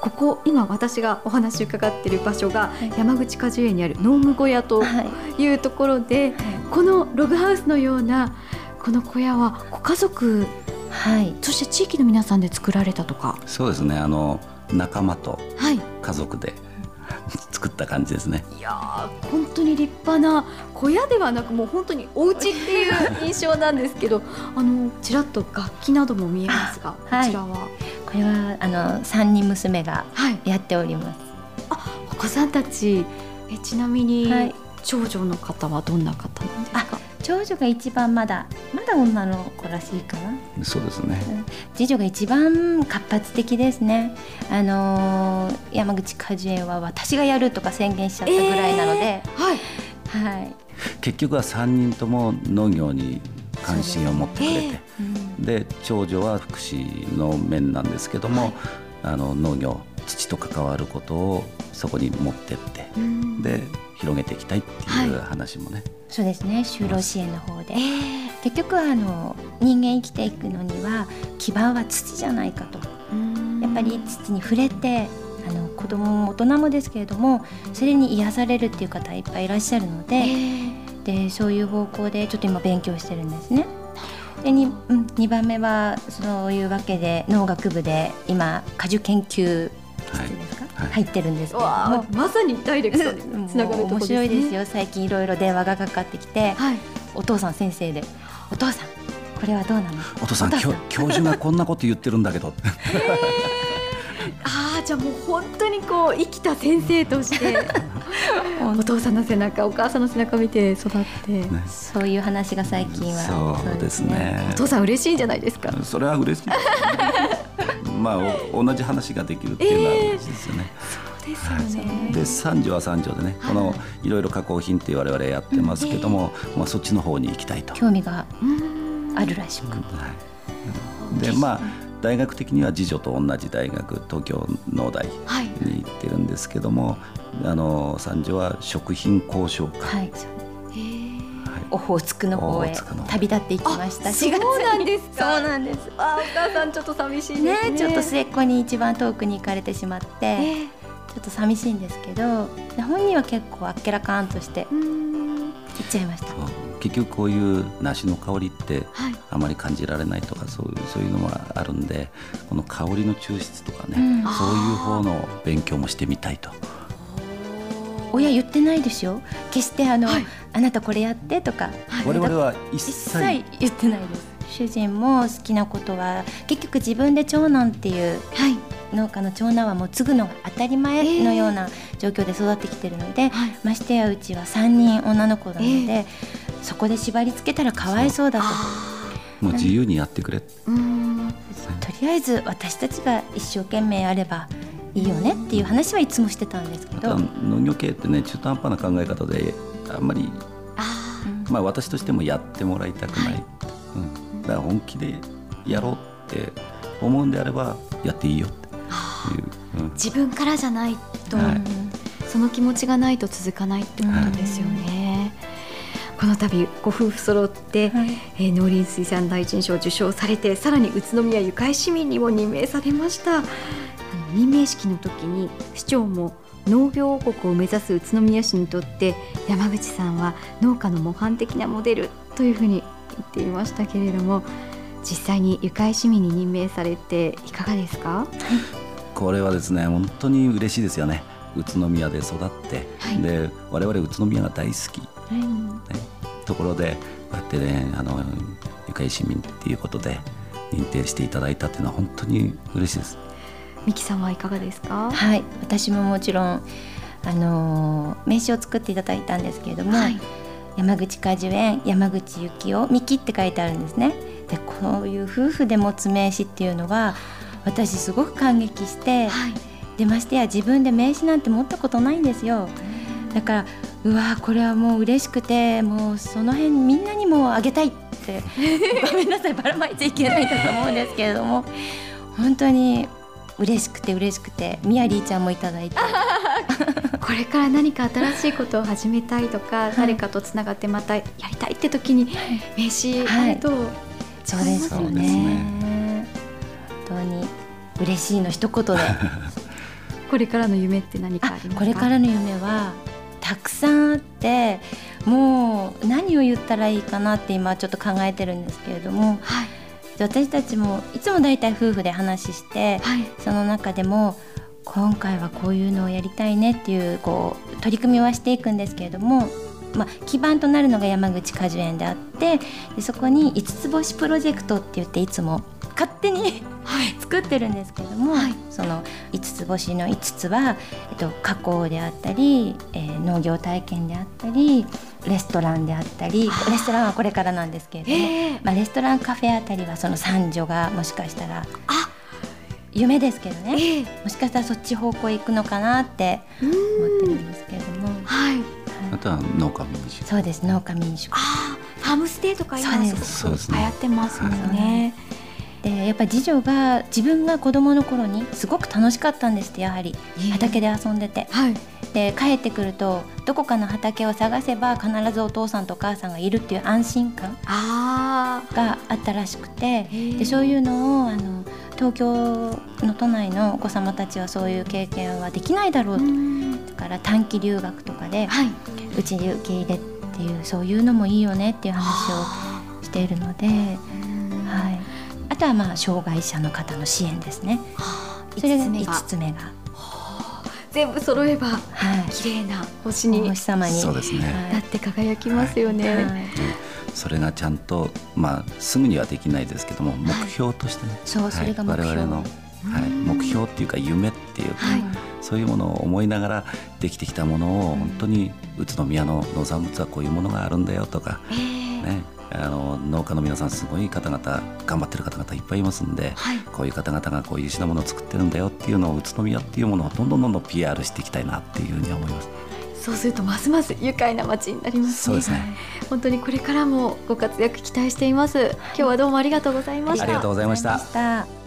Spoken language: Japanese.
ここ今私がお話伺っている場所が山口果樹園にある農務小屋というところで、このログハウスのようなこの小屋はご家族、はい、そして地域の皆さんで作られたとか？そうですね。あの仲間と家族で、はい作った感じですね。いや本当に立派な小屋ではなくもう本当にお家っていう印象なんですけどあのちらっと楽器なども見えますが、こちらは？これはあの三人娘がやっております、はい、あお子さんたちえちなみに、はい、長女の方はどんな方なんですか？長女が一番まだまだ女の子らしいかな。そうですね、うん、次女が一番活発的ですね。あのー、山口果樹園は私がやるとか宣言しちゃったぐらいなので、えー、はい、はい、結局は3人とも農業に関心を持ってくれて。で、えーうん、長女は福祉の面なんですけども、はい、あの農業土と関わることをそこに持ってって、うん、で広げていきたいっていう話もね、はい、そうですね。就労支援の方で、結局あの人間生きていくのには基盤は土じゃないかと。やっぱり土に触れてあの子供も大人もですけれどもそれに癒されるっていう方いっぱいいらっしゃるので,、でそういう方向でちょっと今勉強してるんですね。で 2, うん、2番目はそういうわけで農学部で今果樹研究室ですか、はい、入ってるんですけど。もまさにダイレクトにつながるところです、ね、面白いですよ。最近いろいろ電話がかかってきて、はい、お父さん先生でお父さんこれはどうなの？お父さん教授がこんなこと言ってるんだけどああじゃあもう本当にこう生きた先生としてお父さんの背中お母さんの背中見て育って、ね、そういう話が最近は。そうですね。お父さん嬉しいんじゃないですか？それは嬉しい、ね、まあ同じ話ができるっていうのは嬉しいですよね、えー、そうですよね、で三条は三条でね、このいろいろ加工品って我々やってますけども、まあそっちの方に行きたいと。興味があるらしく、はい、でまあ大学的には次女と同じ大学東京農大に行ってるんですけども、はい、あの三女は食品交渉会、はい。オホーツクの方へ旅立っていきました。そうなんですそうなんです。あ、お母さんちょっと寂しいね、ね、ちょっと末っ子に一番遠くに行かれてしまって、えー、ちょっと寂しいんですけど、本人は結構あっけらかんとして行っちゃいました。結局こういう梨の香りってあまり感じられないとか、そういうそういうのもあるんでこの香りの抽出とかね、うん、そういう方の勉強もしてみたいと。親言ってないでしょ決してあの、はい、あなたこれやってとか、はい、我々は一切言ってないです。主人も好きなことは結局自分で長男っていう、はい、農家の長男はもう継ぐのが当たり前のような状況で育ってきてるので、えー、ましてやうちは3人女の子なので、えー、そこで縛り付けたらかわいそうだと。もう自由にやってくれ。うん。とりあえず私たちが一生懸命あればいいよねっていう話はいつもしてたんですけど。農業系ってね中途半端な考え方であんまりまあ私としてもやってもらいたくない、はい、うん、だから本気でやろうって思うんであればやっていいよって。いう、うん、自分からじゃないと、はい、その気持ちがないと続かないってことですよね。この度ご夫婦揃って、はい、えー、農林水産大臣賞を受賞されてさらに宇都宮ゆかい市民にも任命されました。任命式の時に市長も農業王国を目指す宇都宮市にとって山口さんは農家の模範的なモデルというふうに言っていましたけれども実際に愉快市民に任命されていかがですか、これはですね本当に嬉しいですよね宇都宮で育って、はい、で我々宇都宮が大好き、はい。ね、ところでこうやってねあの愉快市民っていうことで認定していただいたっていうのは本当に嬉しいです。美希さんはいかがですか？はい。私ももちろんあの名刺を作っていただいたんですけれども、はい、山口果樹園山口幸男美希って書いてあるんですね。でこういう夫婦で持つ名刺っていうのは私すごく感激して、はい、でましてや自分で名刺なんて持ったことないんですよ。だからうわこれはもう嬉しくてもうその辺みんなにもあげたいって ごめんなさいばらまいちゃいけないんだと思うんですけれども。本当に嬉しくて嬉しくてみやりーちゃんもいただいて。これから何か新しいことを始めたいとか、はい、誰かとつながってまたやりたいって時に名刺あると、はい、そうですよね、ね、本当に嬉しいの一言で これからの夢って何かありますか？これからの夢はたくさんあってもう何を言ったらいいかなって今ちょっと考えてるんですけれども、はい、私たちもいつも大体夫婦で話して、はい、その中でも今回はこういうのをやりたいねっていうこう取り組みはしていくんですけれどもまあ、基盤となるのが山口果樹園であってでそこに五つ星プロジェクトって言っていつも勝手に作ってるんですけれども、はい、その5つ星の5つは、えっと、加工であったり、えー、農業体験であったりレストランであったりレストランはこれからなんですけれども、え。ー、まあ、レストランカフェあたりはその三女がもしかしたら夢ですけどね、えー、もしかしたらそっち方向へ行くのかなって思ってるんですけれども。はい、あとは農家民宿。そうです。農家民宿。あファームステイとか今す。ごく流行ってますもんね。でやっぱ次女が自分が子供の頃にすごく楽しかったんですってやはり。畑で遊んでて、はい、で帰ってくるとどこかの畑を探せば必ずお父さんとお母さんがいるっていう安心感があったらしくて。でそういうのをあの東京の都内のお子様たちはそういう経験はできないだろうと。だから短期留学とかで、はい、うちに受け入れっていうそういうのもいいよねっていう話をしているので。はい。あとはまあ障害者の方の支援ですね。それが5つ目が。全部揃えば、はい、綺麗な星に星様に。そうですね、なって輝きますよね。はい。はい、それがちゃんとまあすぐにはできないですけども目標としてね、そうそれが目標、我々の、はい、目標っていうか夢っていうか、そういうものを思いながらできてきたものを本当に宇都宮の農産物はこういうものがあるんだよとか、ねあの農家の皆さんすごい方々頑張ってる方々いっぱいいますんで、はい、こういう方々がこういう品物を作ってるんだよっていうのを宇都宮っていうものをどんどんどんどん PR していきたいなっていうふうに思います。そうするとますます愉快な街になります、ね、そうですね。本当にこれからもご活躍期待しています。今日はどうもありがとうございました。ありがとうございました。